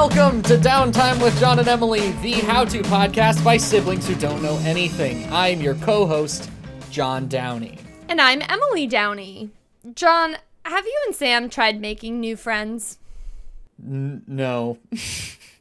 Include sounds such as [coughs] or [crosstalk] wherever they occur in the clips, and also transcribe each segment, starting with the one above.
welcome to Downtime with John and Emily, the how to podcast by siblings who don't know anything. I'm your co host, John Downey. And I'm Emily Downey. John, have you and Sam tried making new friends? N- no.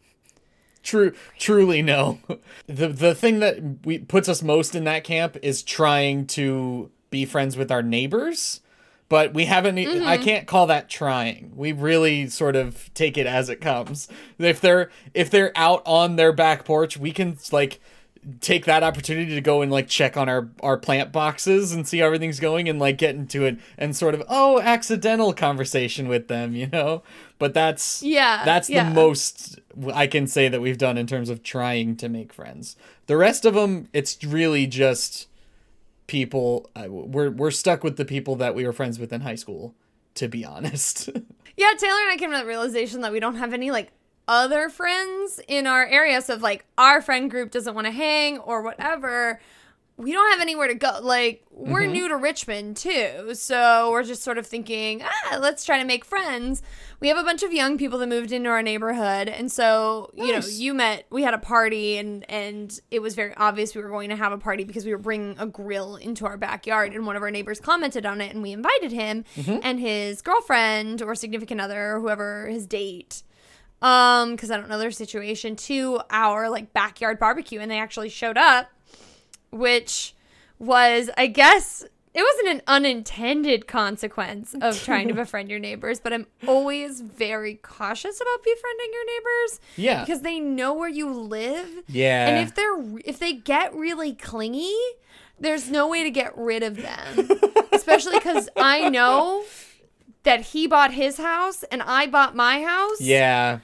[laughs] True, truly no. The the thing that we puts us most in that camp is trying to be friends with our neighbors, but we haven't. I mm-hmm. can't call that trying. We really sort of take it as it comes. If they're if they're out on their back porch, we can like take that opportunity to go and like check on our our plant boxes and see how everything's going and like get into it and sort of oh accidental conversation with them you know but that's Yeah, that's yeah. the most i can say that we've done in terms of trying to make friends the rest of them it's really just people we're we're stuck with the people that we were friends with in high school to be honest [laughs] Yeah, Taylor and I came to the realization that we don't have any like other friends in our area. So if like our friend group doesn't want to hang or whatever, we don't have anywhere to go. Like we're Mm-hmm. new to Richmond too. So we're just sort of thinking, ah, let's try to make friends. We have a bunch of young people that moved into our neighborhood. And so, you know, you met, we had a party and, and it was very obvious we were going to have a party because we were bringing a grill into our backyard and one of our neighbors commented on it and we invited him and his girlfriend or significant other or whoever his date um because i don't know their situation to our like backyard barbecue and they actually showed up which was i guess it wasn't an unintended consequence of trying to [laughs] befriend your neighbors but i'm always very cautious about befriending your neighbors yeah. because they know where you live. Yeah. and if they're if they get really clingy there's no way to get rid of them. [laughs] Especially because i know that he bought his house and i bought my house. Yeah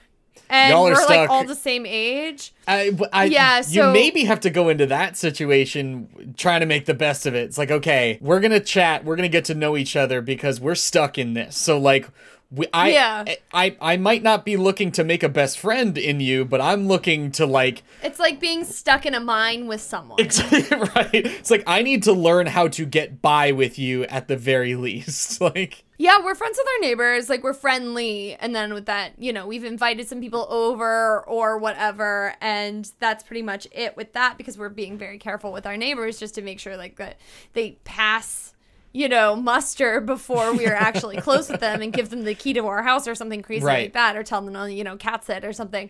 and Y'all are we're like all the same age. I, I, Yeah, you maybe have to go into that situation trying to make the best of it. It's like, okay, we're gonna chat, we're gonna get to know each other because we're stuck in this. So like, we, I, Yeah. I, I might not be looking to make a best friend in you, but I'm looking to like, It's like being stuck in a mine with someone. [laughs] right? It's like I need to learn how to get by with you at the very least. [laughs] Like, yeah, we're friends with our neighbors. Like we're friendly, and then with that, you know, we've invited some people over or whatever, and that's pretty much it with that because we're being very careful with our neighbors just to make sure like that they pass. You know, muster before we are actually [laughs] close with them and give them the key to our house or something crazy Right. like that, or tell them, to, you know, cat sit or something.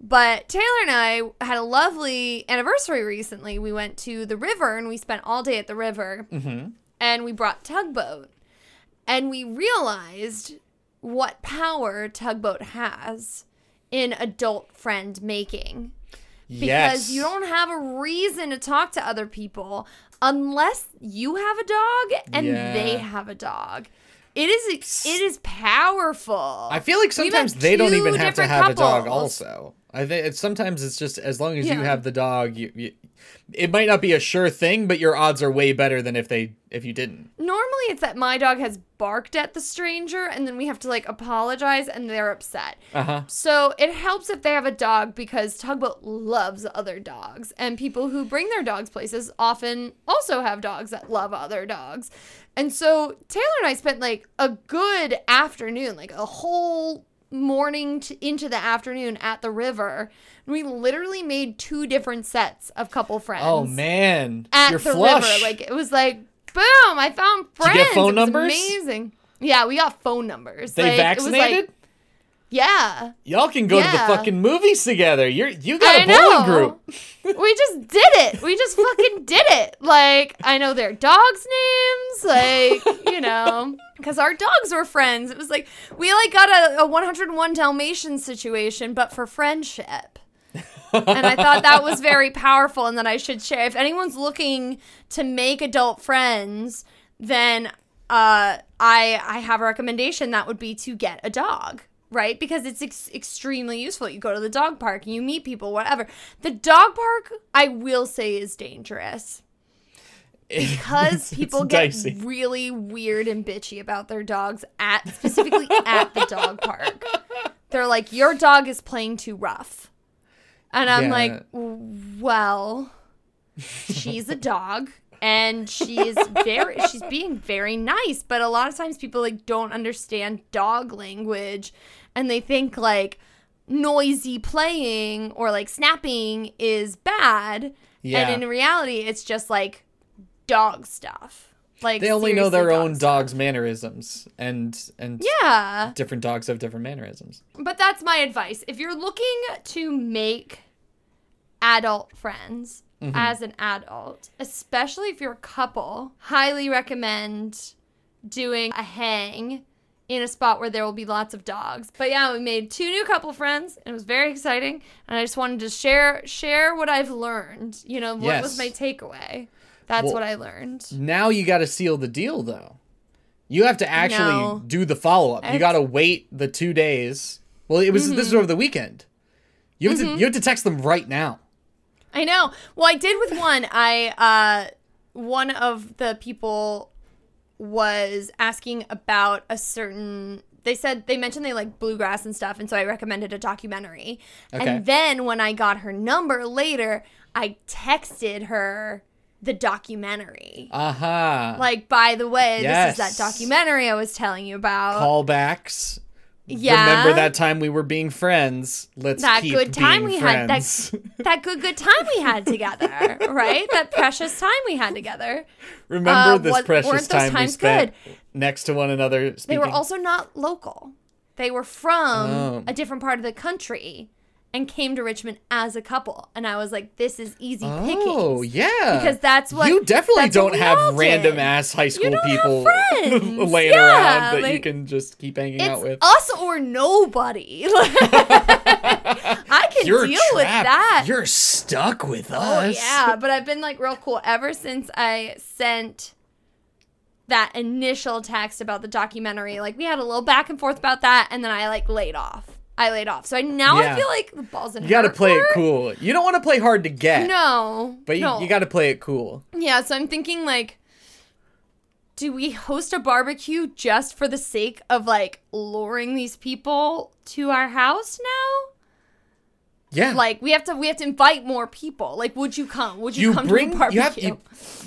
But Taylor and I had a lovely anniversary recently. We went to the river and we spent all day at the river. mhm. And we brought tugboat. And we realized what power tugboat has in adult friend making. Because yes, you don't have a reason to talk to other people unless you have a dog and Yeah. they have a dog. It is it is powerful. I feel like sometimes they don't even have to have a dog. Also, I think it's, sometimes it's just as long as you have the dog, you, you, it might not be a sure thing, but your odds are way better than if they if you didn't. Normally, it's that my dog has barked at the stranger, and then we have to like apologize, and they're upset. Uh huh. So it helps if they have a dog because Tugboat loves other dogs, and people who bring their dogs places often also have dogs that love other dogs. And so Taylor and I spent like a good afternoon, like a whole morning to, into the afternoon at the river. We literally made two different sets of couple friends Oh man, at you're the flush. river. Like it was like boom, I found Did you friends. get phone numbers? Amazing. Yeah, we got phone numbers. they Like, it was, like- vaccinated. Yeah. Y'all can go to the fucking movies together. You're you got I a bowling know. group. [laughs] [laughs] we just did it. We just fucking did it. Like I know their dogs' names, like you [laughs] know, because our dogs were friends. It was like we like got a, a 101 Dalmatian situation, but for friendship. and I thought that was very powerful, and that I should share. If anyone's looking to make adult friends, then uh, I I have a recommendation that would be to get a dog. Right, because it's ex- extremely useful. You go to the dog park and you meet people, whatever. The dog park, I will say, is dangerous [laughs] because people get dicey. really weird and bitchy about their dogs at specifically at the dog [laughs] park. They're like, "Your dog is playing too rough," and I'm Yeah. like, "Well, she's a dog." And she is very she's being very nice, but a lot of times people like don't understand dog language and they think like noisy playing or like snapping is bad. Yeah. And in reality, it's just like dog stuff. Like They only know their dog own stuff. dog's mannerisms, and and Yeah. different dogs have different mannerisms. But that's my advice. If you're looking to make adult friends Mm-hmm. as an adult, especially if you're a couple, highly recommend doing a hang in a spot where there will be lots of dogs. But yeah, we made two new couple friends and it was very exciting and I just wanted to share share what I've learned. You know, what was my takeaway? That's Well- what I learned. Now you got to seal the deal, though. You have to actually No. do the follow up. You got to wait the two days. Well, it was this Mm-hmm. was over the weekend. You have to you have to text them right now. I know. Well, I did with one. I uh one of the people was asking about a certain they said they mentioned they like bluegrass and stuff and so I recommended a documentary. Okay. And then when I got her number later, I texted her the documentary. Aha. Like, by the way, this is that documentary I was telling you about. Callbacks. Yeah. Remember that time we were being friends? Let's that keep good time being we had that, [laughs] that good good time we had together [laughs] right that precious time we had together Remember Uh, this what- precious time we times spent next to one another. Speaking. they were also not local they were from Oh. a different part of the country and came to richmond as a couple and i was like this is easy picking. Oh yeah, because that's what you definitely don't have random did. ass high school people [laughs] laying Yeah, around that you can just keep hanging out with. us or nobody [laughs] i can You're deal with that You're stuck with Oh us. yeah, [laughs] but I've been like real cool ever since I sent that initial text about the documentary. Like we had a little back and forth about that, and then I like laid off. I laid off. So I now Yeah. I feel like the balls in. You got to play it cool. You don't want to play hard to get. No, But you, no. you got to play it cool. Yeah, so I'm thinking like, do we host a barbecue just for the sake of like luring these people to our house now? Yeah. Like we have to we have to invite more people. Like, would you come? Would you, you come bring to barbecue? you have you,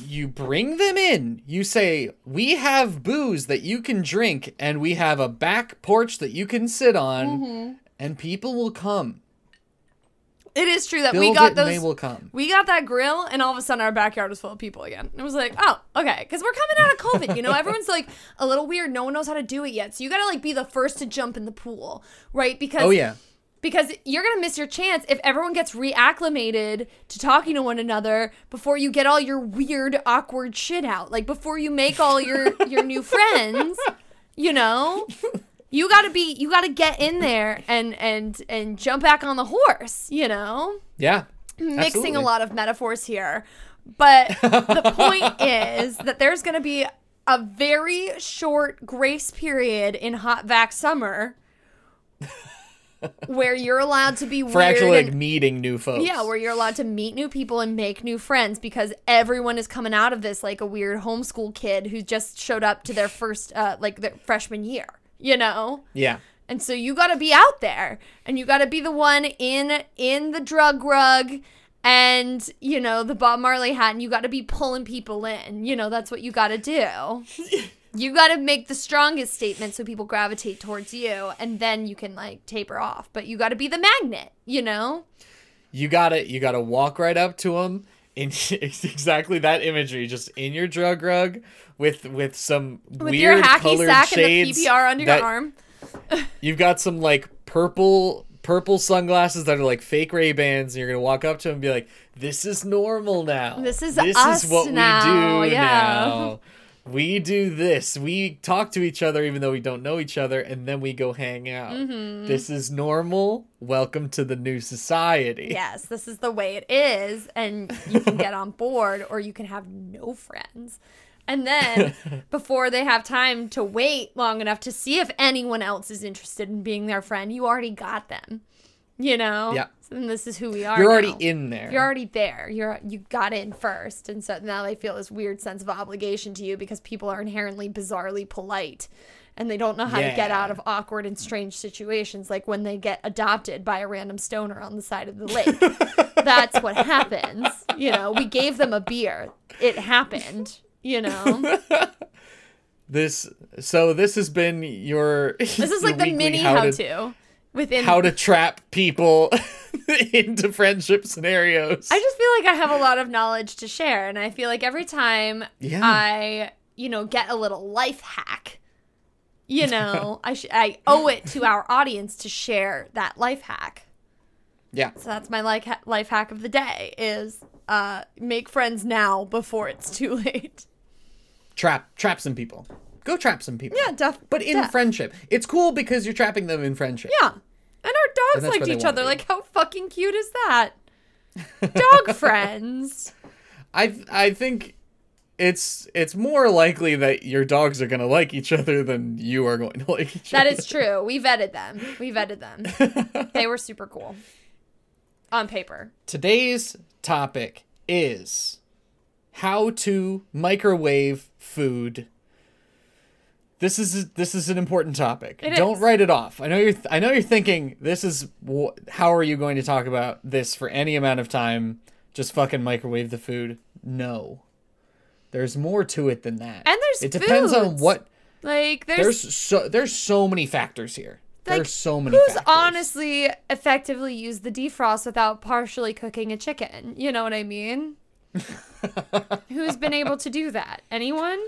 you bring them in. You say, "We have booze that you can drink and we have a back porch that you can sit on." Mm-hmm. And people will come. It is true that Build we got those. and they will come. We got that grill, and all of a sudden our backyard was full of people again. It was like, oh, okay, because we're coming out of COVID. You know, [laughs] everyone's like a little weird. No one knows how to do it yet, so you gotta like be the first to jump in the pool, right? Because Oh yeah. Because you're gonna miss your chance if everyone gets reacclimated to talking to one another before you get all your weird, awkward shit out. Like before you make all your your new [laughs] friends, you know. You gotta be, you gotta get in there and and and jump back on the horse, you know Yeah. mixing Absolutely. a lot of metaphors here. But the [laughs] point is that there's going to be a very short grace period in hot vac summer where you're allowed to be [laughs] For actually like and- meeting new folks. yeah, where you're allowed to meet new people and make new friends because everyone is coming out of this like a weird homeschool kid who just showed up to their first uh like their freshman year, you know? Yeah. And so you got to be out there and you got to be the one in in the drug rug and you know the Bob Marley hat and you got to be pulling people in. You know, that's what you got to do. [laughs] you got to make the strongest statement so people gravitate towards you and then you can like taper off. But you got to be the magnet, you know? You got to You got to walk right up to them. In [laughs] exactly that imagery, just in your drug rug with with some With weird your hacky colored sack and the shades. PPR under your arm. [laughs] You've got some like purple purple sunglasses that are like fake Ray Bans, and you're gonna walk up to them and be like, "This is normal now. This is this is what now, we do yeah." now. [laughs] We do this. We talk to each other even though we don't know each other, and then we go hang out. Mm-hmm. This is normal. Welcome to the new society. yes, this is the way it is, and you can get on [laughs] board or you can have no friends. And then [laughs] before they have time to wait long enough to see if anyone else is interested in being their friend, you already got them. You know? Yeah. And this is who we are. You're already now. in there. You're already there. You're you got in first, and so now they feel this weird sense of obligation to you because people are inherently bizarrely polite, and they don't know how to get out of awkward and strange situations, like when they get adopted by a random stoner on the side of the lake. [laughs] That's what happens. You know, we gave them a beer. It happened. You know, [laughs] this so this has been your this is like [laughs] the mini how to. within how to trap people [laughs] into friendship scenarios. I just feel like I have a lot of knowledge to share, and I feel like every time Yeah. I, you know, get a little life hack, you [laughs] know, I sh- I owe it to our audience to share that life hack. yeah. So that's my life ha- life hack of the day: is uh, make friends now before it's too late. Trap trap some people. Go trap some people. Yeah, def- But in def- friendship. It's cool because you're trapping them in friendship. yeah, and our dogs that's liked each other. Like, how fucking cute is that? [laughs] Dog friends. I I think it's it's more likely that your dogs are gonna like each other than you are going to [laughs] like each That other. is true. We vetted them. We vetted them. [laughs] they were super cool. On paper. Today's topic is how to microwave food. This is this is an important topic. It Don't is. write it off. I know you're I know you're thinking this is wh- how are you going to talk about this for any amount of time? Just fucking microwave the food. No. There's more to it than that. And there's It depends on what Like there's, there's so there's so many factors here. like, there's so many who's factors. honestly effectively used the defrost without partially cooking a chicken. You know what I mean? [laughs] who's been able to do that? Anyone?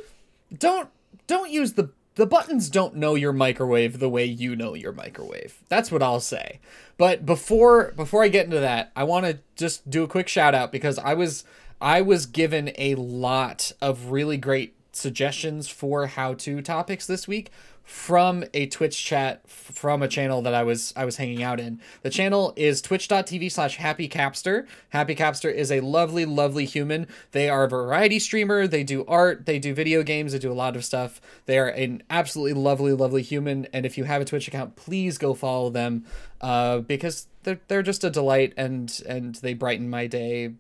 don't don't use the the buttons don't know your microwave the way you know your microwave. That's what I'll say. But before before I get into that, I want to just do a quick shout out because I was I was given a lot of really great suggestions for how to topics this week from a Twitch chat from a channel that I was I was hanging out in. The channel is twitch.tv slash happy capster. Happy capster is a lovely, lovely human. They are a variety streamer, they do art, they do video games, they do a lot of stuff. They are an absolutely lovely, lovely human. And if you have a Twitch account, please go follow them. Uh, because they're they're just a delight and and they brighten my day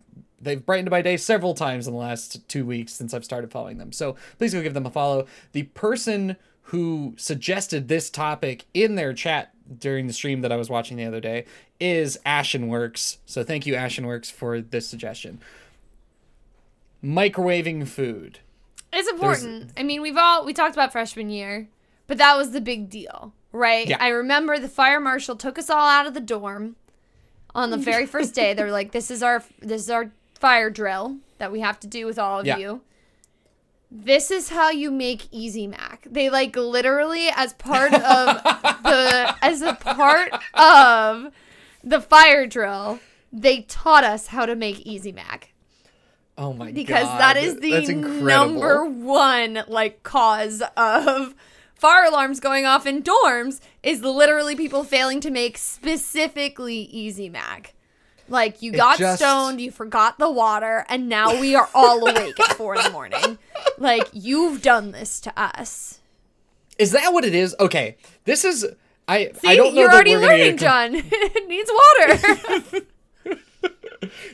they've brightened my day several times in the last two weeks since I've started following them. So please go give them a follow. The person who suggested this topic in their chat during the stream that I was watching the other day is Ashenworks. So thank you, Ashenworks, for this suggestion. Microwaving food. It's important. I mean, we've all we talked about freshman year, but that was the big deal, right? Yeah. I remember the fire marshal took us all out of the dorm on the very first day. They were like, "This is our this is our fire drill that we have to do with all of Yeah. you." This is how you make Easy Mac. They like literally as part of the [laughs] as a part of the fire drill, they taught us how to make Easy Mac Oh my because god. Because That's the number one like cause of fire alarms going off in dorms is literally people failing to make specifically easy mac like you got just- stoned you forgot the water and now we are all awake at four in the morning [laughs] like you've done this to us Is that what it is? Okay. This is I See, I don't know you're already learning john [laughs] it needs water [laughs]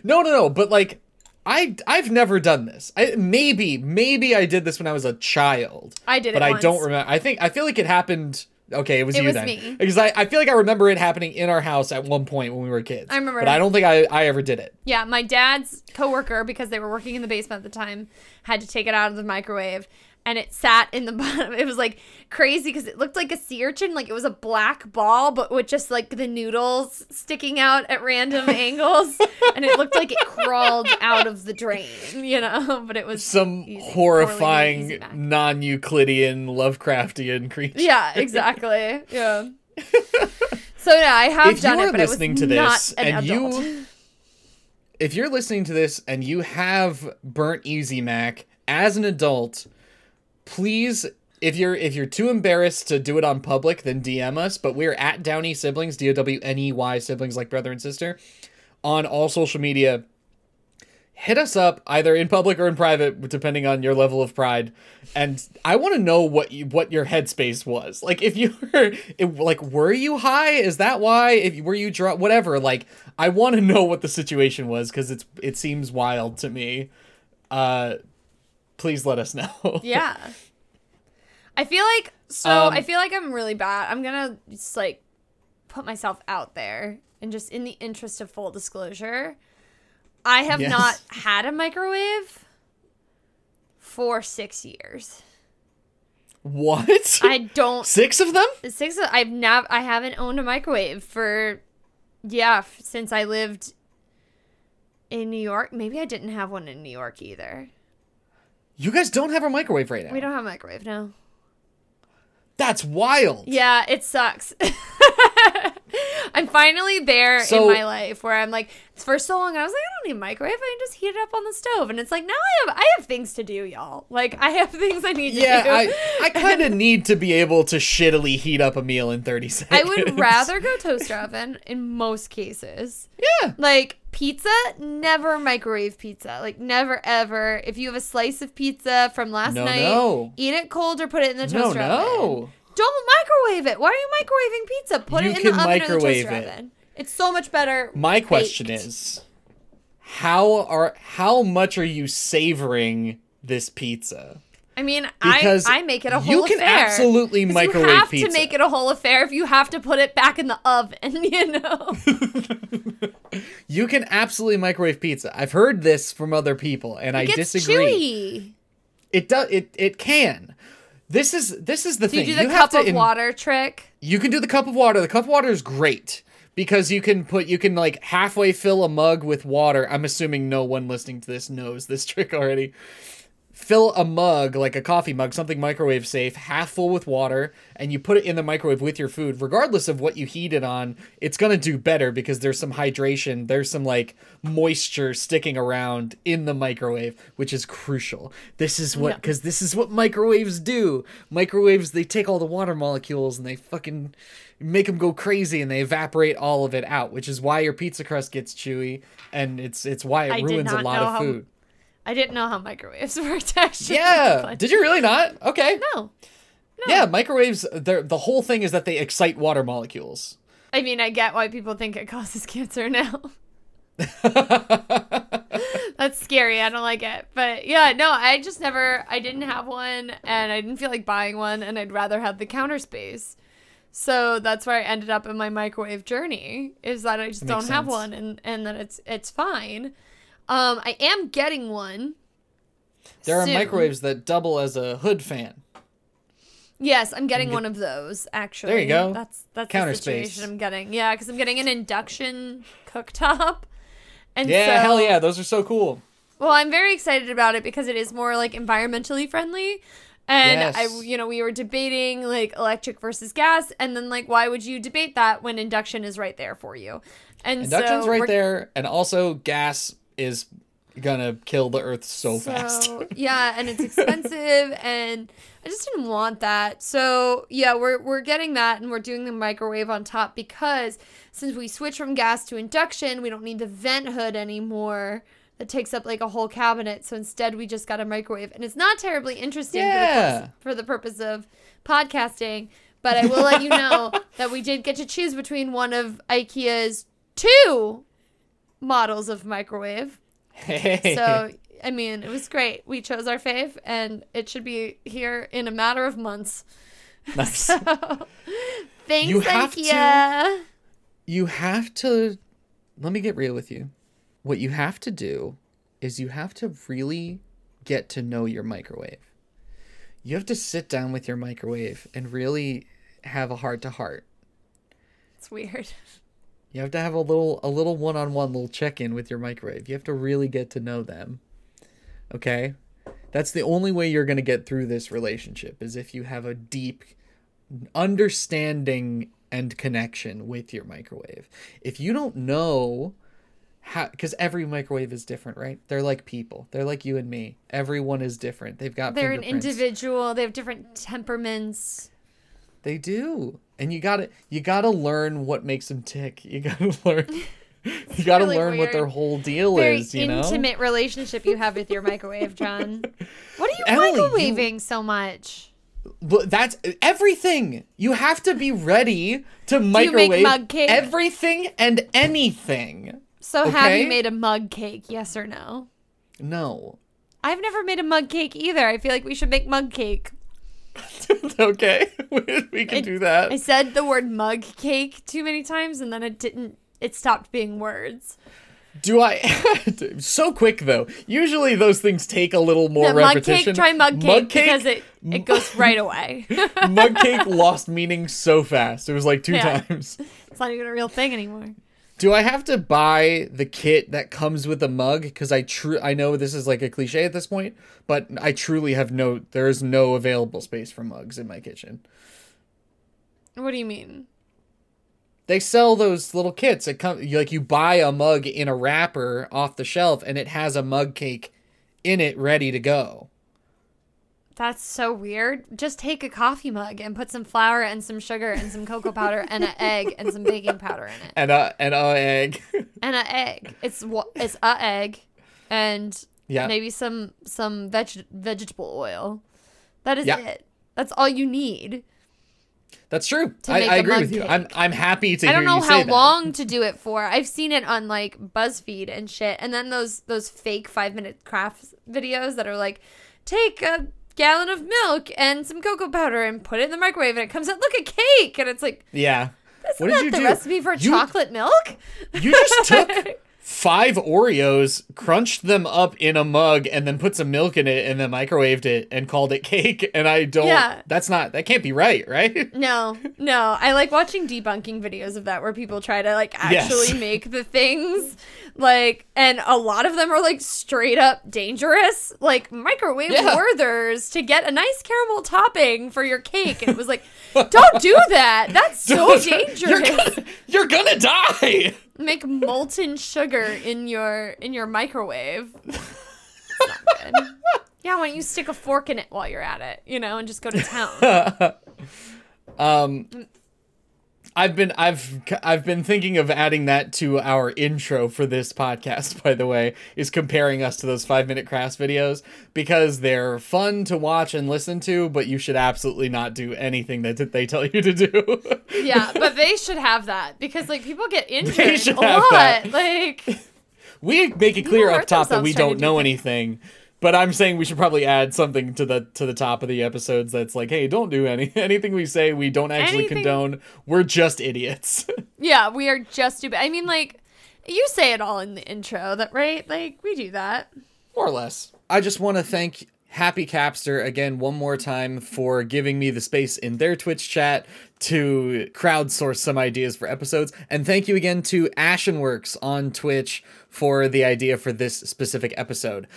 No, no, no. But like, I I've never done this. I maybe maybe I did this when I was a child. I did it but I don't remember. I think I feel like it happened. Okay, it was It you was then. me. Because I, I feel like I remember it happening in our house at one point when we were kids. I remember but it. I don't think I I ever did it. Yeah, my dad's coworker, because they were working in the basement at the time, had to take it out of the microwave, and it sat in the [laughs] bottom. It was like crazy because it looked like a sea urchin, like it was a black ball, but with just like the noodles sticking out at random [laughs] angles, and it looked like it crawled out of the drain, you know. [laughs] But it was Some easy- horrifying non-Euclidean Lovecraftian creature. Yeah, exactly. Yeah. So yeah, I have If done it, but it was listening to not this an and you- adult. if you're listening to this and you have burnt Easy Mac as an adult, please if you're if you're too embarrassed to do it on public, then DM us. But we're at Downey Siblings, D O W N E Y siblings like brother and sister, on all social media. Hit us up either in public or in private, depending on your level of pride. And I want to know what you, what your headspace was. Like, if you were, [laughs] if, like, were you high? Is that why? If were you drunk? Whatever. Like, I want to [laughs] know what the situation was because it's it seems wild to me. Uh, please let us know. [laughs] Yeah. I feel like so Um, I feel like I'm really bad. I'm gonna just like put myself out there and just in the interest of full disclosure, I have Yes. not had a microwave for six years. What? I don't [laughs] Six of them? six of- I've nav I haven't owned a microwave for yeah, f- since I lived in New York. Maybe I didn't have one in New York either. You guys don't have a microwave right now. We don't have a microwave now. That's wild. Yeah, it sucks. [laughs] [laughs] I'm finally there So- in my life where I'm like, for so long I was like, I don't need a microwave. I can just heat it up on the stove, and it's like now I have I have things to do, y'all. Like I have things I need to Yeah, do. I, I [laughs] kind of need to be able to shittily heat up a meal in 30 seconds. I would rather go [laughs] toaster oven in most cases. Yeah. Like pizza, never microwave pizza. Like never ever. If you have a slice of pizza from last No, night, no. eat it cold or put it in the No, toaster oven. no. Don't microwave it. Why are you microwaving pizza? Put You it in the oven or the microwave toaster it. oven. It's so much better. My question is how are how much are you savoring this pizza? I mean, Because I I make it a whole affair. you can affair. absolutely microwave You have pizza. to make it a whole affair if you have to put it back in the oven. [laughs] You know. You can absolutely microwave pizza. I've heard this from other people and I It gets disagree. chewy. It does it it can. This is this is the Do you do the have cup to of in- water trick? You can do the cup of water. The cup of water is great because you can put you can like halfway fill a mug with water. I'm assuming no one listening to this knows this [laughs] trick already. Fill a mug, like a coffee mug, something microwave safe, half full with water, and you put it in the microwave with your food. Regardless of what you heat it on, it's gonna do better because there's some hydration, there's some like moisture sticking around in the microwave, which is crucial. This is what Yeah. because this is what microwaves do. Microwaves they take all the water molecules and they fucking make them go crazy and they evaporate all of it out, which is why your pizza crust gets chewy and it's it's why it I ruins a lot of how- food. I didn't know how microwaves [laughs] worked actually. Yeah. Did you really not? Okay. no. Yeah, microwaves the whole thing is that they excite water molecules. I mean, I get why people think it causes [laughs] cancer now. [laughs] That's scary. I don't like it. But yeah, no, I just never, I didn't have one and I didn't feel like buying one and I'd rather have the counter space. So that's where I ended up in my microwave journey is that I just don't makes have one and, and that it's, it's fine. Um, I am getting one. There are microwaves that double as a hood fan. Yes, I'm getting get- one of those actually. There you go. That's that's Counter the situation space. I'm getting. Yeah, because I'm getting an induction cooktop. And Yeah, so, hell yeah, those are so cool. Well, I'm very excited about it because it is more like environmentally friendly. And I, you know, we were debating like electric versus gas, and then like, why would you debate that when induction is right there for you? And Induction's so right there, and also gas is gonna kill the earth so, fast. [laughs] Yeah, and it's expensive, and I just didn't want that. So yeah, we're we're getting that, and we're doing the microwave on top because since we switched from gas to induction, we don't need the vent hood anymore. That takes up like a whole cabinet. So instead, we just got a microwave, and it's not terribly interesting for, the Yeah. purpose, for the purpose of podcasting. But I will let you know [laughs] that we did get to choose between one of IKEA's two models of microwave. Hey. So I mean, it was great. We chose our fave, and it should be here in a matter of months. Nice. [laughs] Thanks, You have to- you have to let me get real with you what you have to do is you have to really get to know your microwave you have to sit down with your microwave and really have a heart to heart It's weird. [laughs] you have to have a little a little one-on-one little check-in with your microwave you have to really get to know them okay that's the only way you're going to get through this relationship is if you have a deep understanding and connection with your microwave. If you don't know how because every microwave is different, right? They're like people. They're like you and me. Everyone is different. They've got They're an individual. They have different temperaments. They do. And you got to you got to learn what makes them tick. You [laughs] got to learn you got to really learn what their whole deal Very is, you know? intimate relationship you have with your microwave, John. [laughs] What are you Emily, you- microwaving so much? But that's everything. You have to be ready to you microwave mug cake? everything and anything. So have you made a mug cake? Yes or no? No. I've never made a mug cake either. I feel like we should make mug cake. [laughs] okay, [laughs] we can I- do that. I said the word mug cake too many times and then it didn't it stopped being words. Do I? [laughs] so quick though. Usually those things take a little more The mug repetition. cake, try mug cake, Mug cake? because it it goes right away. mug cake lost meaning so fast. It was like two Yeah. times. it's not even a real thing anymore. Do I have to buy the kit that comes with the mug? Because I true I know this is like a cliche at this point, but I truly have no. There is no available space for mugs in my kitchen. What do you mean? They sell those little kits. It come like you buy a mug in a wrapper off the shelf, and it has a mug cake in it ready to go. That's so weird. Just take a coffee mug and put some flour and some sugar and some cocoa powder and an egg and some baking powder in it. And a and a egg. [laughs] And an egg. It's what it's a egg and yeah. maybe some some veg vegetable oil. That is Yeah. it. That's all you need. That's true. I, I a agree with you. cake. I'm I'm happy to I don't know how that. long to do it for. I've seen it on like BuzzFeed and shit, and then those those fake five minute crafts videos that are like, take a gallon of milk and some cocoa powder and put it in the microwave, and it comes out look a cake, and it's like, Yeah. isn't what did that you the do? recipe for You- chocolate milk? You just [laughs] took five Oreos, crunched them up in a mug, and then put some milk in it, and then microwaved it, and called it [laughs] cake. And I don't. Yeah. That's not. That can't be right, right? [laughs] No, no. I like watching debunking videos of that where people try to like Yes. actually make the things like, and a lot of them are like straight up dangerous, like microwave Yeah. Werthers to get a nice caramel topping for your cake. And it was like, [laughs] don't do that. That's so dangerous. You're gonna, you're gonna die. Make molten sugar in your in your microwave. [laughs] It's not good. Yeah, why don't you stick a fork in it while you're at it, you know, and just go to town? [laughs] Um, I've been I've I've been thinking of adding that to our intro for this podcast. By the way, is comparing us to those five minute crafts videos because they're fun to watch and listen to, but you should absolutely not do anything that they tell you to do. Yeah, but they should have that because like people get injured a lot. that. Like [laughs] we make it clear up top that we don't do know anything. But I'm saying we should probably add something to the to the top of the episodes that's like, hey, don't do any [laughs] anything we say we don't actually Anything- condone. We're just idiots. [laughs] yeah, we are just stupid. I mean, like you say it all in the intro, that right? Like we do that. More or less. I just want to thank Happy Capster again one more time for giving me the space in their Twitch chat to crowdsource some ideas for episodes. And thank you again to Ashenworks on Twitch for the idea for this specific episode.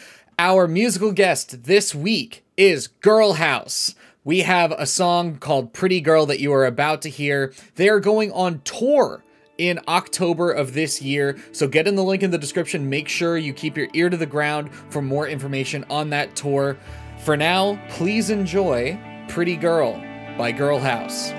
Our musical guest this week is Girl House. We have a song called Pretty Girl that you are about to hear. They are going on tour in October of this year. So get in the link in the description. Make sure you keep your ear to the ground for more information on that tour. For now, please enjoy Pretty Girl by Girl House.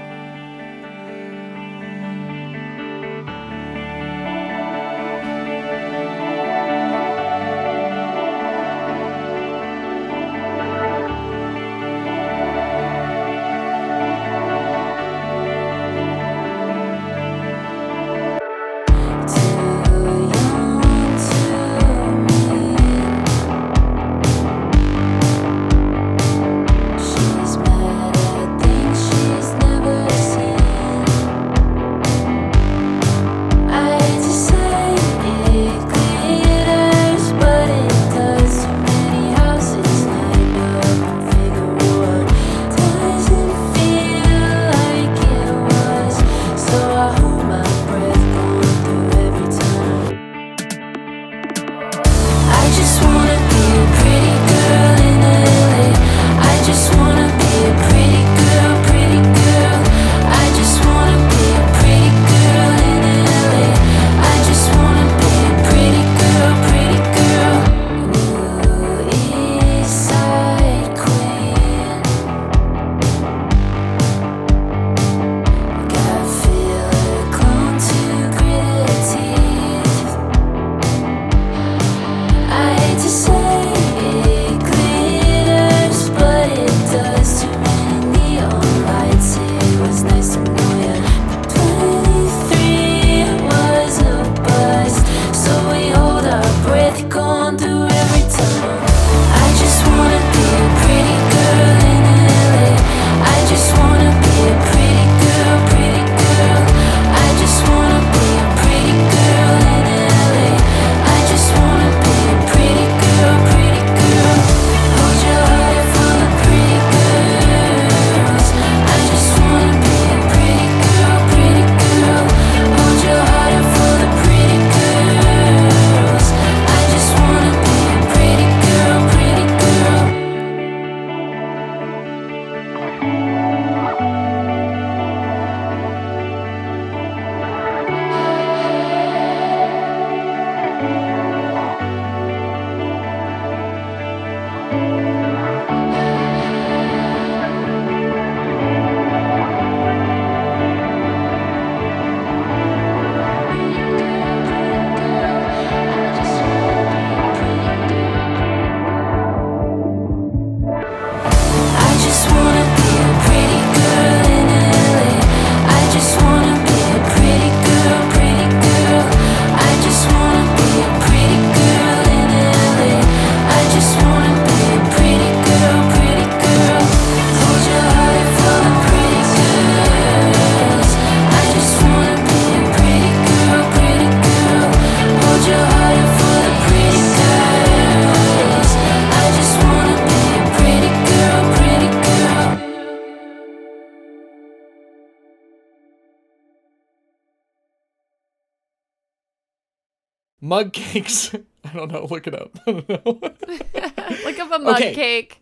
Mug cakes. [laughs] I don't know. Look it up. [laughs] I don't know. [laughs] Look up a mug Okay. cake.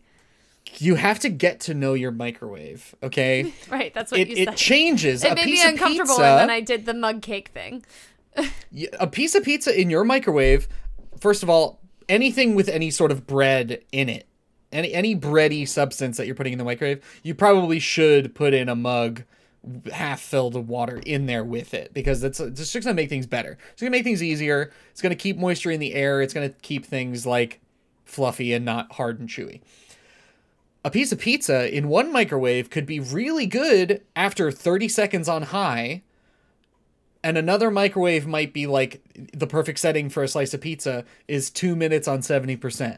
you have to get to know your microwave. Okay. Right, that's what It, you said. it changes. it a made me uncomfortable, pizza, then I did the mug cake thing. a piece of pizza in your microwave. First of all, anything with any sort of bread in it, any any bready substance that you're putting in the microwave, you probably should put in a mug half filled of water in there with it because it's, it's just gonna make things better. It's gonna make things easier. It's gonna keep moisture in the air. It's gonna keep things like fluffy and not hard and chewy. A piece of pizza in one microwave could be really good after 30 seconds on high, and another microwave might be like the perfect setting for a slice of pizza is two minutes on 70%.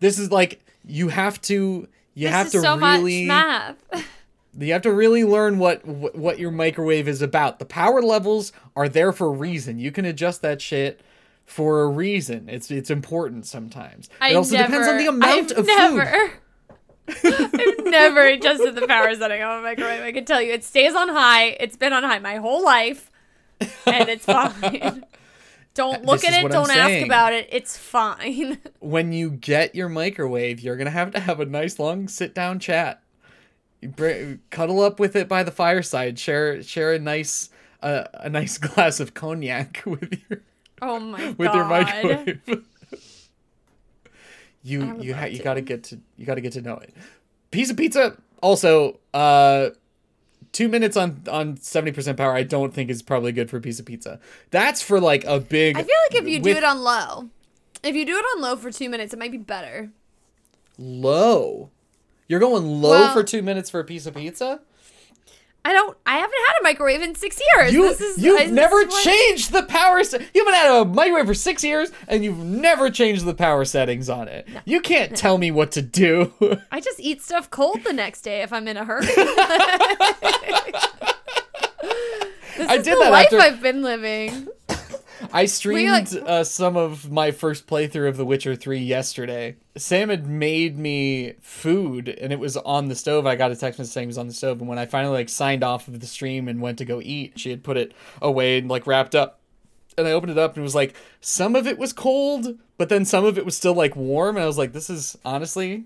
This is like you have to you This have is to so really much math. [laughs] you have to really learn what, what your microwave is about. The power levels are there for a reason. You can adjust that shit for a reason. It's it's important sometimes. I it also depends on the amount I've of never, food. [laughs] I've never adjusted the power setting on a microwave. I can tell you, it stays on high. It's been on high my whole life, and it's [laughs] fine. Don't look This at it. I'm Don't ask saying. about it. It's fine. [laughs] When you get your microwave, you're gonna have to have a nice long sit down chat. Br- cuddle up with it by the fireside. Share share a nice uh, a nice [laughs] glass of cognac [laughs] with your Oh my god. [laughs] with your microwave. you you ha- love you got to get to you got to get to know it. Piece of pizza also uh 2 minutes on on 70% power I don't think is probably good for a piece of pizza. That's for like a big I feel like if you do it on low, if you do it on low for two minutes, it might be better. low. You're going low Well- for 2 minutes for a piece of pizza? I don't. I haven't had a microwave in six years. You this is, you've I- never changed the power se- You haven't had a microwave for 6 years and you've never changed the power settings on it. You can't tell me what to do. I just eat stuff cold the next day if I'm in a hurry. [laughs] [laughs] this I is did the that life after- I've been living. I streamed like- uh, some of my first playthrough of The Witcher 3 yesterday. Sam had made me food and it was on the stove. I got a text message saying it was on the stove. And when I finally like signed off of the stream and went to go eat, she had put it away and like wrapped up. And I opened it up and it was like some of it was cold, but then some of it was still like warm. And I was like, this is honestly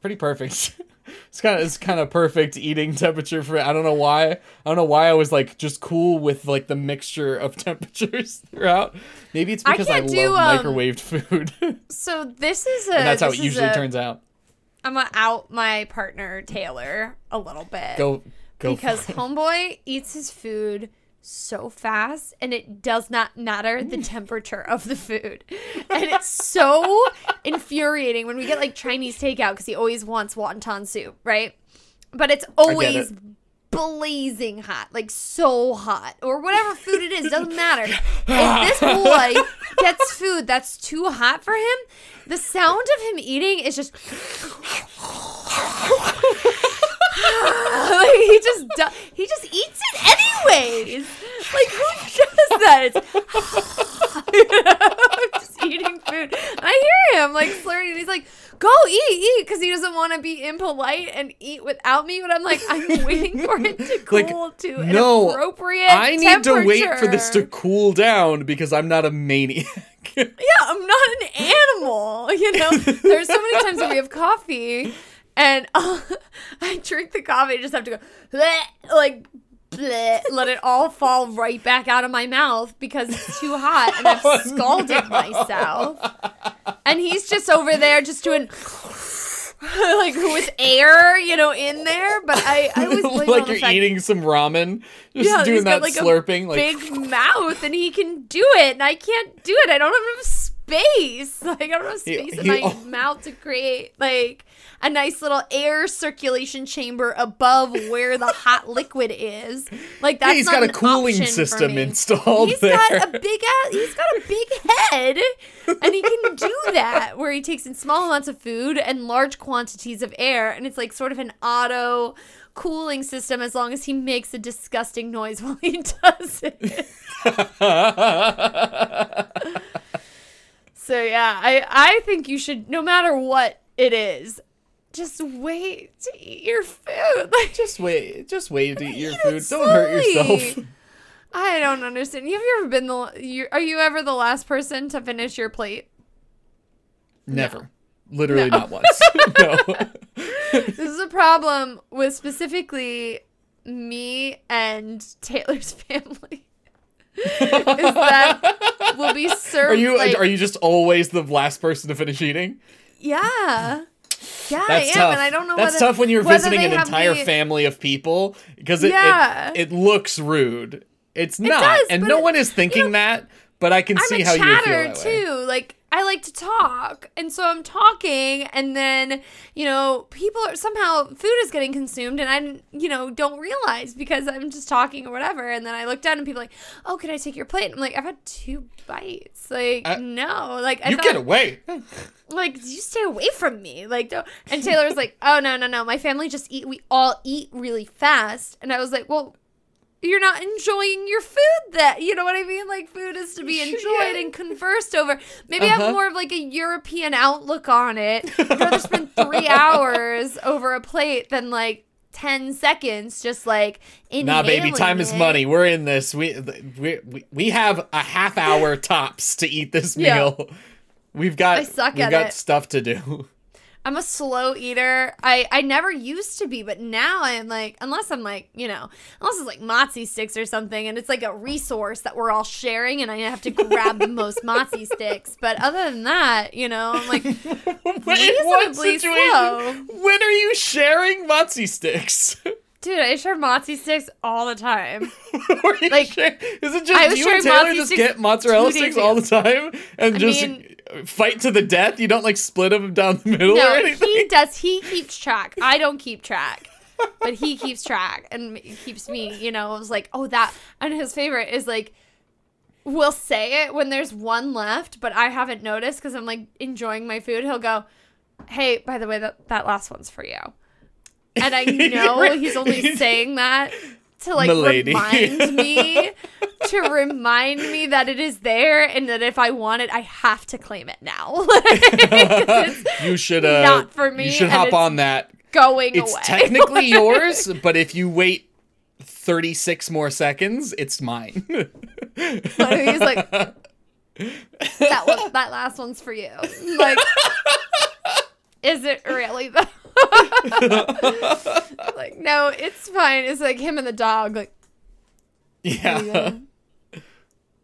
pretty perfect. [laughs] [laughs] it's kind of it's kind of perfect eating temperature for I don't know why. I don't know why I was like just cool with like the mixture of [laughs] temperatures throughout. Maybe it's because I, do, love um, mightowaved food. [laughs] So this is a. that's how it usually a- turns out. I'm gonna out my partner Taylor a little bit. Go go because for it. homeboy eats his food so fast and it does not matter the temperature of the food. And it's so [laughs] infuriating when we get like chinese takeout because he always wants wonton soup right? But it's always blazing hot like so hot or whatever food it is doesn't matter. [laughs] If this boy gets food that's too hot for him the sound of him eating is just [laughs] [laughs] like he just do- he just eats it anyways. Like who does that? You [laughs] know, just eating food. And I hear him like slurring, and he's like, "Go eat, eat," because he doesn't want to be impolite and eat without me. But I'm like, I'm waiting for it to [laughs] Like, cool to an no, appropriate. I need to wait for this to cool down because I'm not a maniac. Yeah, I'm not an animal. You know, there's so many times that we have coffee, and [laughs] uh, I drink the coffee. I just have to go "Bleh," like. bleh, let it all fall right back out of my mouth because it's too hot and I've [laughs] Oh, scalded myself. And he's just over there just doing [laughs] like with air, you know, in there. But I, I was like you're eating some ramen, just yeah, doing that like slurping, a like big mouth, and he can do it, and I can't do it. I don't have enough space. Like I don't have He- space in he my al- mouth to create like a nice little air circulation chamber above where the hot [laughs] liquid is. Like that's he's got a cooling system installed He's there. got a big ass, he's got a big head and he can do [laughs] that where he takes in small amounts of food and large quantities of air and it's like sort of an auto cooling system as long as he makes a disgusting noise [laughs] while he does it. So yeah, I I think you should no matter what it is, just wait to eat your food. [laughs] Like just wait, just wait to eat your Eat food. Don't hurt yourself. [laughs] I don't understand. Have you ever been the? You, are you ever the last person to finish your plate? Never. Literally not once. [laughs] no. This is a problem with specifically me and Taylor's family. is that we'll be served? Are you like, are you just always the last person to finish eating? Yeah. Yeah, That's I am, tough. and I don't know That's whether, tough when you're visiting an entire me- family of people because it, Yeah. it it looks rude. It's not, does, and no it- one is thinking that. But I can I'm see how you feel chatter that way. too. Like I like to talk, and so I'm talking, and then you know people are somehow food is getting consumed, and I you know don't realize because I'm just talking or whatever, and then I look down and people are like, oh, can I take your plate? And I'm like, I've had two bites. Like I- no, like I You thought, get away. [laughs] like you stay away from me like don't and taylor's like oh no no no my family just eat we all eat really fast and i was like well you're not enjoying your food that you know what i mean like food is to be enjoyed and conversed over maybe Uh-huh. have more of like a european outlook on it [laughs] i'd rather spend three hours over a plate than like 10 seconds just like in Nah, baby, time is money. We're in this. We we we, have a half hour [laughs] tops to eat this meal Yeah. We've got I we've got it. stuff to do. I'm a slow eater. I I never used to be, but now I'm like, unless I'm like, you know, unless it's like mozzie sticks or something, and it's like a resource that we're all sharing, and I have to grab the most [laughs] mozzie sticks. But other than that, you know, I'm like, In [laughs] what situation? slow. When are you sharing mozzie sticks? [laughs] dude, I share mozzie sticks all the time. [laughs] Like, is it just you and Taylor just get mozzarella sticks all the time and I just mean- fight to the death? You don't like split them down the middle or anything? he [laughs] does. He keeps track. I don't keep track. But he keeps track and keeps me, you know, it was like, oh, that. And his favorite is like, we'll say it when there's one left, but I haven't noticed because I'm like enjoying my food. He'll go, hey, by the way, that, that last one's for you. And I [laughs] know he's only saying that to like Milady. remind [laughs] me to remind me that it is there and that if I want it, I have to claim it now. [laughs] you should uh not for me, You should hop on that. going It's away. technically yours, but if you wait 36 more seconds, it's mine. He's like, that one, that last one's for you. Like, is it really though? [laughs] like, no, it's fine. It's like him and the dog. Like, yeah. are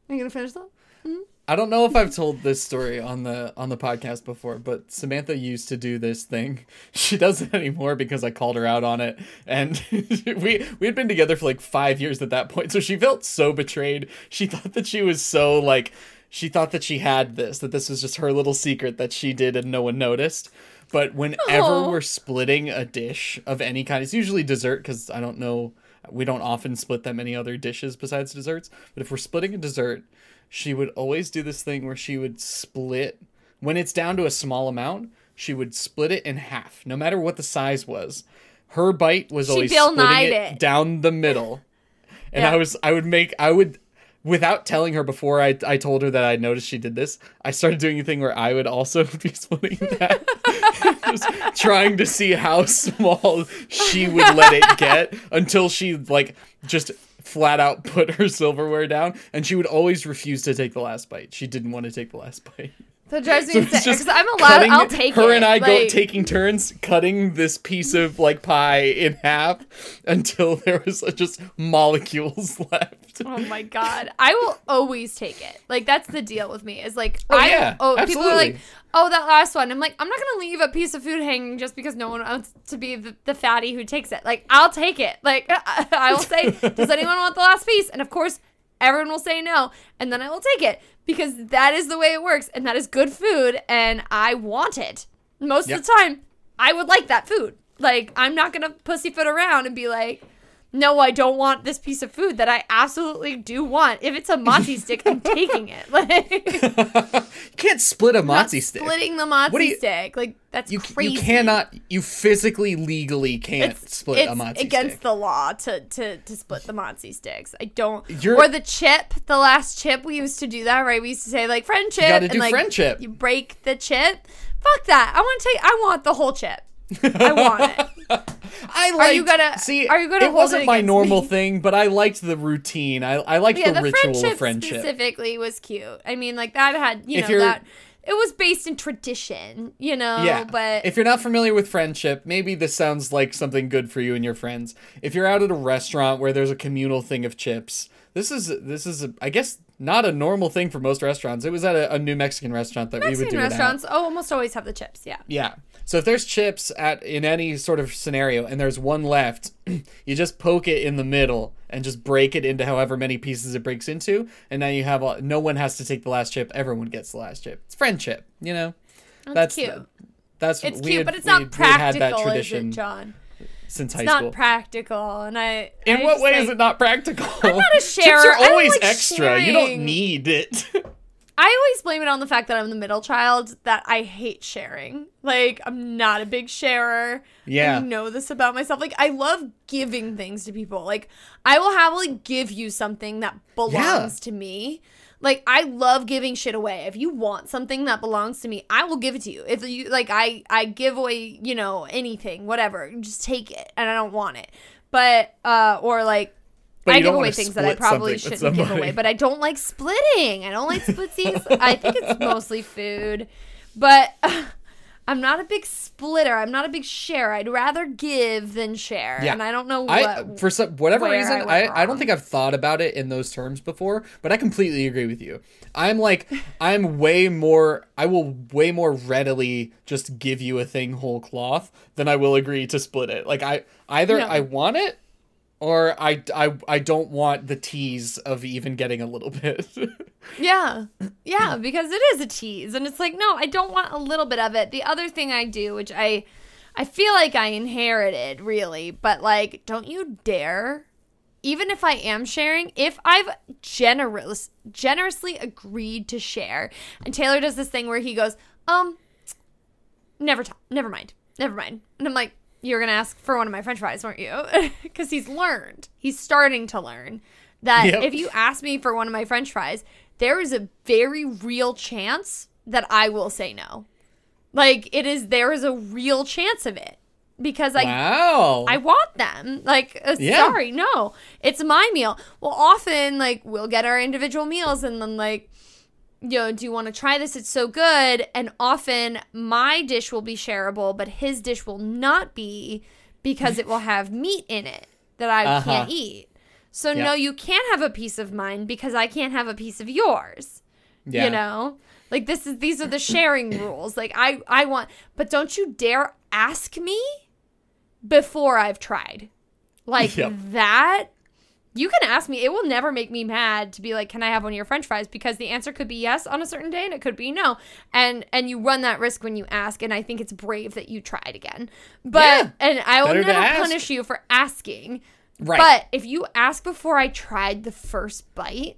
you gonna finish that? Mm-hmm. I don't know if I've told this story on the on the podcast before, but Samantha used to do this thing. [laughs] She doesn't anymore because I called her out on it, and [laughs] we we had been together for like five years at that point. So she felt so betrayed. She thought that she was so like she thought that she had this, that this was just her little secret that she did and no one noticed. But whenever Aw. we're splitting a dish of any kind, it's usually dessert because I don't know. We don't often split that many other dishes besides desserts. But if we're splitting a dessert, she would always do this thing where she would split when it's down to a small amount she would split it in half no matter what the size was her bite was She always Bill splitting it, it. down the middle and Yeah. i was i would make i would without telling her before I, I told her that i noticed she did this i started doing a thing where i would also [laughs] be splitting that. [laughs] Just trying to see how small she would let it get until she like just flat out put her silverware down and she would always refuse to take the last bite. She didn't want to take the last bite That drives me insane. Because I'm allowed. I'll take her it. and I go taking turns cutting this piece of like pie in half until there was just molecules [laughs] left. Oh my god. I will always take it. Like that's the deal with me. Is like Oh, I yeah, oh people are like, "Oh, that last one." I'm like, "I'm not going to leave a piece of food hanging just because no one wants to be the, the fatty who takes it." Like, I'll take it. Like I, [laughs] I will say, "Does anyone want the last piece?" And of course, everyone will say no, and then I will take it because that is the way it works and that is good food and I want it. Most Yep. of the time, I would like that food. Like, I'm not going to pussyfoot around and be like, no, I don't want this piece of food that I absolutely do want. If it's a mozzie [laughs] stick, I'm taking it. [laughs] Like, You can't split a mozzie stick. splitting the mozzie you- stick. Like, that's You, crazy. you cannot. You physically, legally can't It's, split it's a mozzie against stick. the law to, to, to split the mozzie sticks. I don't. You're- or the chip, the last chip, we used to do that, right? We used to say, like, friend chip. gotta and, do like, friend chip. You break the chip. Fuck that. I want to take, I want the whole chip. I want it. [laughs] I like. Are you gonna- see? are you gonna It wasn't it my normal me? thing, but I liked the routine. I I liked Yeah, the, the, ritual friendship, of friendship. specifically was cute. I mean, like that had you If know that it was based in tradition, you know. Yeah, but if you're not familiar with friendship, maybe this sounds like something good for you and your friends. If you're out at a restaurant where there's a communal thing of chips, this is this is a, I guess not a normal thing for most restaurants. It was at a, a New Mexican restaurant that we would Mexican do at. restaurants oh, almost always have the chips. Yeah. Yeah. So if there's chips at in any sort of scenario and there's one left, [clears throat] you just poke it in the middle and just break it into however many pieces it breaks into, and now you have all, no one has to take the last chip. Everyone gets the last chip. It's friendship, you know. That's, cute. the- that's it's we cute, had- but it's we- not we had had practical, that tradition it, John? since high It's not school. practical, and I. in I what way like, is it not practical? I'm not a sharer. [laughs] Chips are always like extra. You don't need it. [laughs] I always blame it on the fact that I'm the middle child. That I hate sharing. Like I'm not a big sharer. Yeah. I know this about myself. Like I love giving things to people. Like I will happily give you something that belongs Yeah. to me. Like I love giving shit away. If you want something that belongs to me, I will give it to you. If you like I I give away, you know, anything, whatever. Just take it and I don't want it. But uh or like But I give away things that I probably shouldn't give away, but I don't like splitting. I don't like [laughs] splitsies. I think it's mostly food, but [sighs] I'm not a big splitter. I'm not a big share. I'd rather give than share, Yeah. and I don't know what. I for some whatever reason I I, I don't think I've thought about it in those terms before, but I completely agree with you. I'm like I'm way more I will way more readily just give you a thing whole cloth than I will agree to split it. Like I either No. I want it or I, I I don't want the tease of even getting a little [laughs] bit. Yeah. Yeah, because it is a tease and it's like, no, I don't want a little bit of it. The other thing I do, which I I feel like I inherited really, but like don't you dare even if I am sharing, if I've generous generously agreed to share. And Taylor does this thing where he goes, "Um never t- never mind. Never mind." And I'm like, "You're going to ask for one of my french fries, weren't you?" [laughs] Cuz he's learned. He's starting to learn that Yep. if you ask me for one of my french fries, there is a very real chance that I will say no. Like it is there is a real chance of it because I wow. I want them. Like, uh, Yeah. sorry, no, it's my meal. Well, often, like, we'll get our individual meals and then, like, you know, do you want to try this? It's so good. And often my dish will be shareable, but his dish will not be because it will [laughs] have meat in it that I Uh-huh. can't eat. So, Yeah. no, you can't have a piece of mine because I can't have a piece of yours yeah. you know like this is these are the sharing [coughs] rules like i i want but don't you dare ask me before i've tried like Yep. that you can ask me it will never make me mad to be like can i have one of your french fries because the answer could be yes on a certain day and it could be no and and you run that risk when you ask and i think it's brave that you tried again but Yeah. and i will never punish you for asking Right. but if you ask before i tried the first bite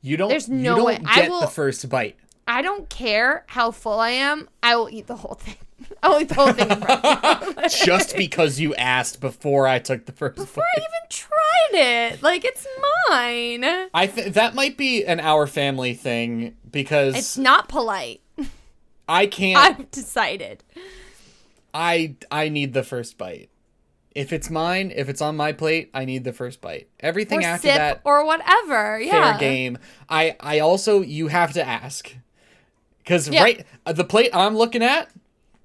you don't there's you no don't way. I get will- the first bite. I don't care how full I am. I will eat the whole thing. I will eat the whole thing in front. Just because you asked before I took the first Before bite. I even tried it. Like it's mine. I th- that might be an our family thing because It's not polite. I can't. [laughs] I've decided. I I need the first bite. If it's mine, if it's on my plate, I need the first bite. Everything Or after sip that, or whatever. Yeah. fair game. I I also you have to ask because Yeah. right uh, the plate I'm looking at,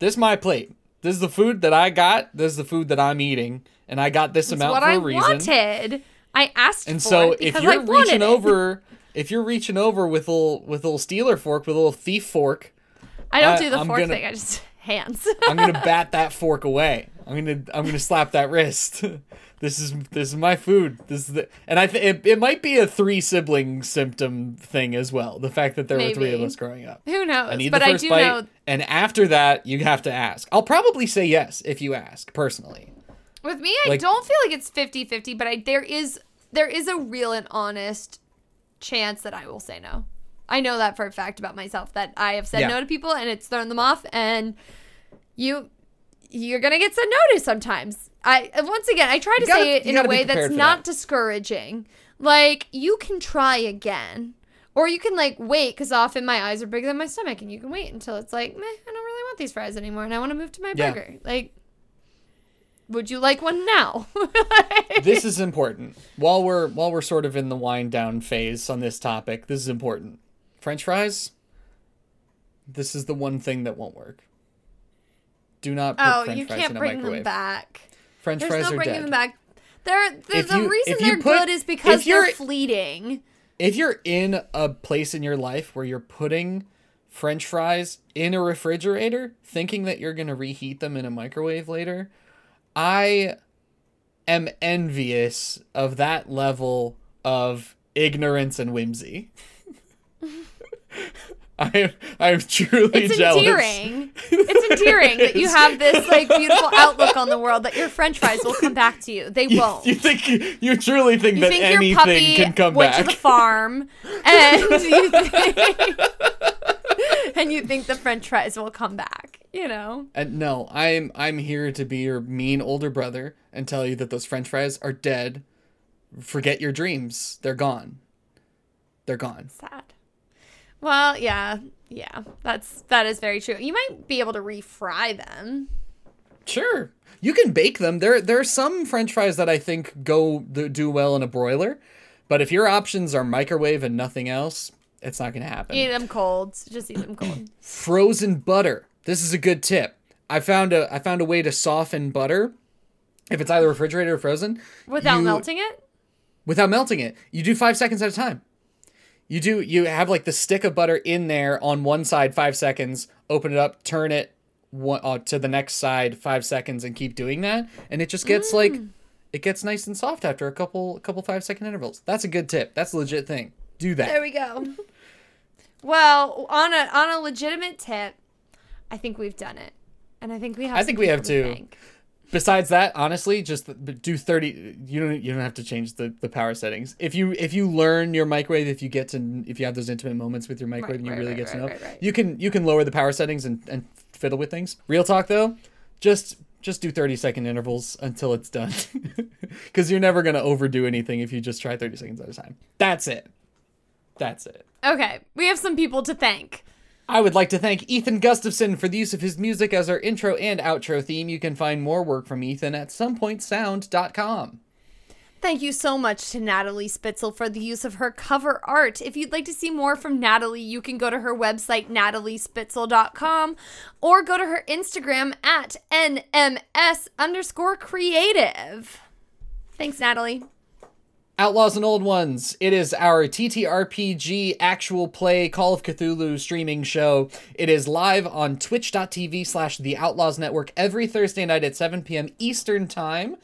this is my plate. This is the food that I got. This is the food that I'm eating, and I got this It's amount for I a reason. wanted. I asked And for so if you're reaching over, if you're reaching over with a little with a little stealer fork, with a little thief fork, I don't I- do the I'm fork gonna- thing. I just [laughs] hands. I'm gonna [laughs] bat that fork away. I'm gonna I'm gonna slap that wrist. [laughs] this is this is my food. This is the and I think it, it might be a three sibling symptom thing as well. The fact that there were three of us growing up. Who knows? I need but the I do bite, know and after that you have to ask. I'll probably say yes if you ask personally. With me, I Like- don't feel like it's 50-50, but I there is there is a real and honest chance that I will say no. I know that for a fact about myself that I have said Yeah. no to people and it's thrown them off and you you're going to get said no to sometimes. I once again, I try to gotta- say it in a way that's not that. discouraging. Like you can try again. Or you can like wait because often my eyes are bigger than my stomach, and you can wait until it's like, meh, I don't really want these fries anymore and I want to move to my Yeah. burger. Like, would you like one now? [laughs] this is important. While we're while we're sort of in the wind down phase on this topic, this is important. French fries. This is the one thing that won't work. Do not put oh, French you fries can't in a bring microwave. them back. French There's fries no are bringing dead. them back. They're, the, the you- reason they're put- good is because they're fleeting. If you're in a place in your life where you're putting French fries in a refrigerator, thinking that you're gonna reheat them in a microwave later, I am envious of that level of ignorance and whimsy. [laughs] I I'm truly jealous. It's jealous. endearing. [laughs] it's endearing that you have this like beautiful [laughs] outlook on the world that your French fries will come back to you. They won't. You think you truly think You that think your anything puppy can come went back? to the farm, [laughs] and you think, and you think the French fries will come back. You know, And no, I'm I'm here to be your mean older brother and tell you that those French fries are dead. Forget your dreams. They're gone. They're gone. sad. Well, yeah, yeah, that's that is very true. You might be able to refry them. Sure. You can bake them. There there are some French fries that I think go do well in a broiler, but if your options are microwave and nothing else, it's not going to happen. Eat them cold. Just eat them cold. [clears throat] frozen butter. This is a good tip. I found a I found a way to soften butter if it's either refrigerated or frozen Without You- melting it? without melting it. You do 5 seconds at a time. You do you have like the stick of butter in there on one side 5 seconds, open it up, turn it one, uh, to the next side 5 seconds and keep doing that and it just gets like it gets nice and soft after a couple couple 5 second intervals. That's a good tip. That's a legit thing. Do that. There we go. Well, on a on a legitimate tip, I think we've done it, and I think we have. I think we have too. thank. Besides that honestly just do 30 you don't you don't have to change the, the power settings. If you if you learn your microwave if you get to if you have those intimate moments with your microwave and you right, really right, get to know right, right. you can you can lower the power settings and, and fiddle with things. Real talk though just just do 30 second intervals until it's done. [laughs] Because you're never going to overdo anything if you just try 30 seconds at a time. That's it. That's it. Okay, we have some people to thank. I would like to thank Ethan Gustafson for the use of his music as our intro and outro theme. You can find more work from Ethan at somepointsound.com. Thank you so much to Natalie Spitzel for the use of her cover art. If you'd like to see more from Natalie, you can go to her website, nataliespitzel.com, or go to her Instagram at NMS underscore creative. Thanks, Natalie. Outlaws and Old Ones. It is our TTRPG actual play Call of Cthulhu streaming show. It is live on twitch.tv slash the Outlaws Network every Thursday night at 7 p.m. Eastern Time.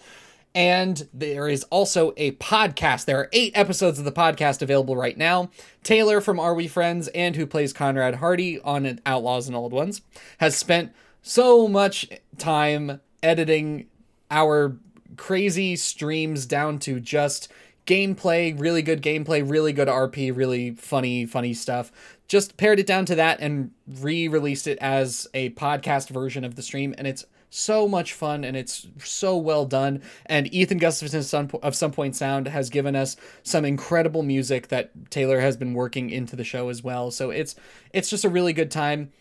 And there is also a podcast. There are eight episodes of the podcast available right now. Taylor from Are We Friends and who plays Conrad Hardy on Outlaws and Old Ones has spent so much time editing our crazy streams down to just gameplay, really good gameplay, really good RP, really funny, funny stuff. Just pared it down to that and re released it as a podcast version of the stream. And it's so much fun and it's so well done. And Ethan Gustafson of Some- Point Sound has given us some incredible music that Taylor has been working into the show as well. So it's it's just a really good time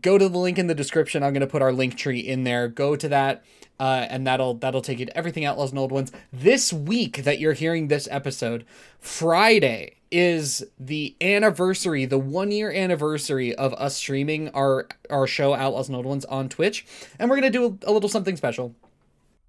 go to the link in the description. I'm going to put our link tree in there. Go to that, uh, and that'll that'll take you to everything Outlaws and Old Ones. This week that you're hearing this episode, Friday is the anniversary, the one year anniversary of us streaming our our show Outlaws and Old Ones on Twitch, and we're gonna do a, a little something special.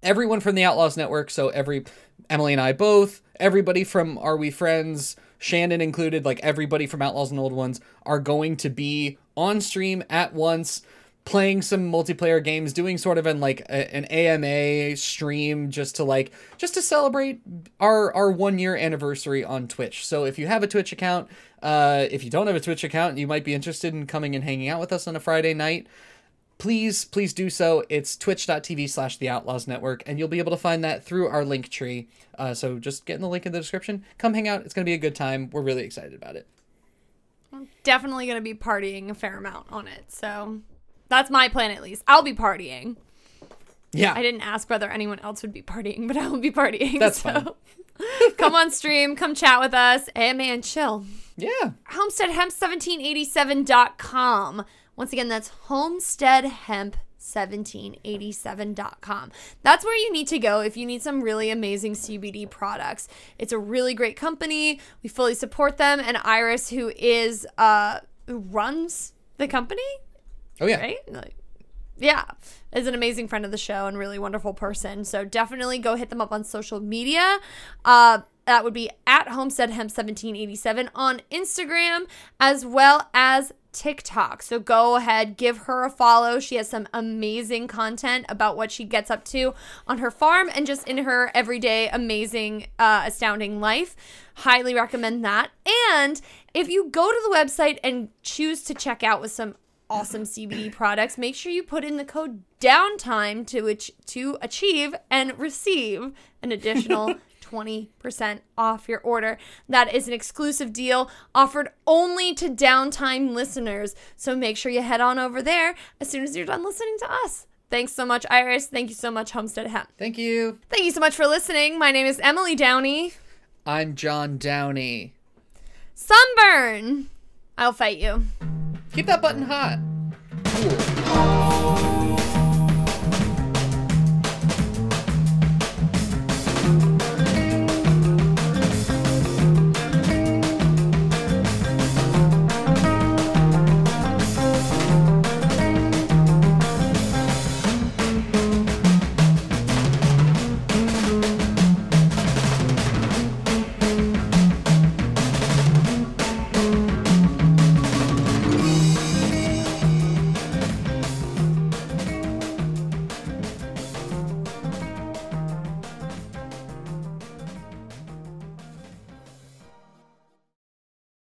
Everyone from the Outlaws Network, so every Emily and I both, everybody from Are We Friends, Shannon included, like everybody from Outlaws and Old Ones are going to be on stream at once playing some multiplayer games doing sort of an like a, an AMA stream just to like just to celebrate our our 1 year anniversary on Twitch. So if you have a Twitch account, uh if you don't have a Twitch account, you might be interested in coming and hanging out with us on a Friday night. Please please do so. It's twitch.tv slash the outlaws network and you'll be able to find that through our link tree. Uh, so just get in the link in the description. Come hang out. It's going to be a good time. We're really excited about it. I'm Definitely going to be partying a fair amount on it. So that's my plan at least. I'll be partying. yeah I didn't ask whether anyone else would be partying, but [laughs] I will be partying. That's so. [laughs] come on stream, come chat with us, AMA man, chill. yeah homesteadhemp1787.com. Once again, that's Homestead Hemp 1787.com. That's where you need to go if you need some really amazing CBD products. It's a really great company. We fully support them and Iris who is uh who runs the company, Oh yeah. right? Like yeah, is an amazing friend of the show and really wonderful person. So definitely go hit them up on social media. Uh, that would be at Homestead Hemp 1787 on Instagram as well as TikTok. So go ahead, give her a follow. She has some amazing content about what she gets up to on her farm and just in her everyday amazing, uh, astounding life. Highly recommend that. And if you go to the website and choose to check out with some awesome CBD products, make sure you put in the code downtime to which to achieve and receive an additional [laughs] 20% off your order. That is an exclusive deal offered only to downtime listeners. So make sure you head on over there as soon as you're done listening to us. Thanks so much, Iris. Thank you so much, Homestead Hemp. Thank you. Thank you so much for listening. My name is Emily Downey. I'm John Downey. Sunburn. I'll fight you. Keep that button hot. Cool.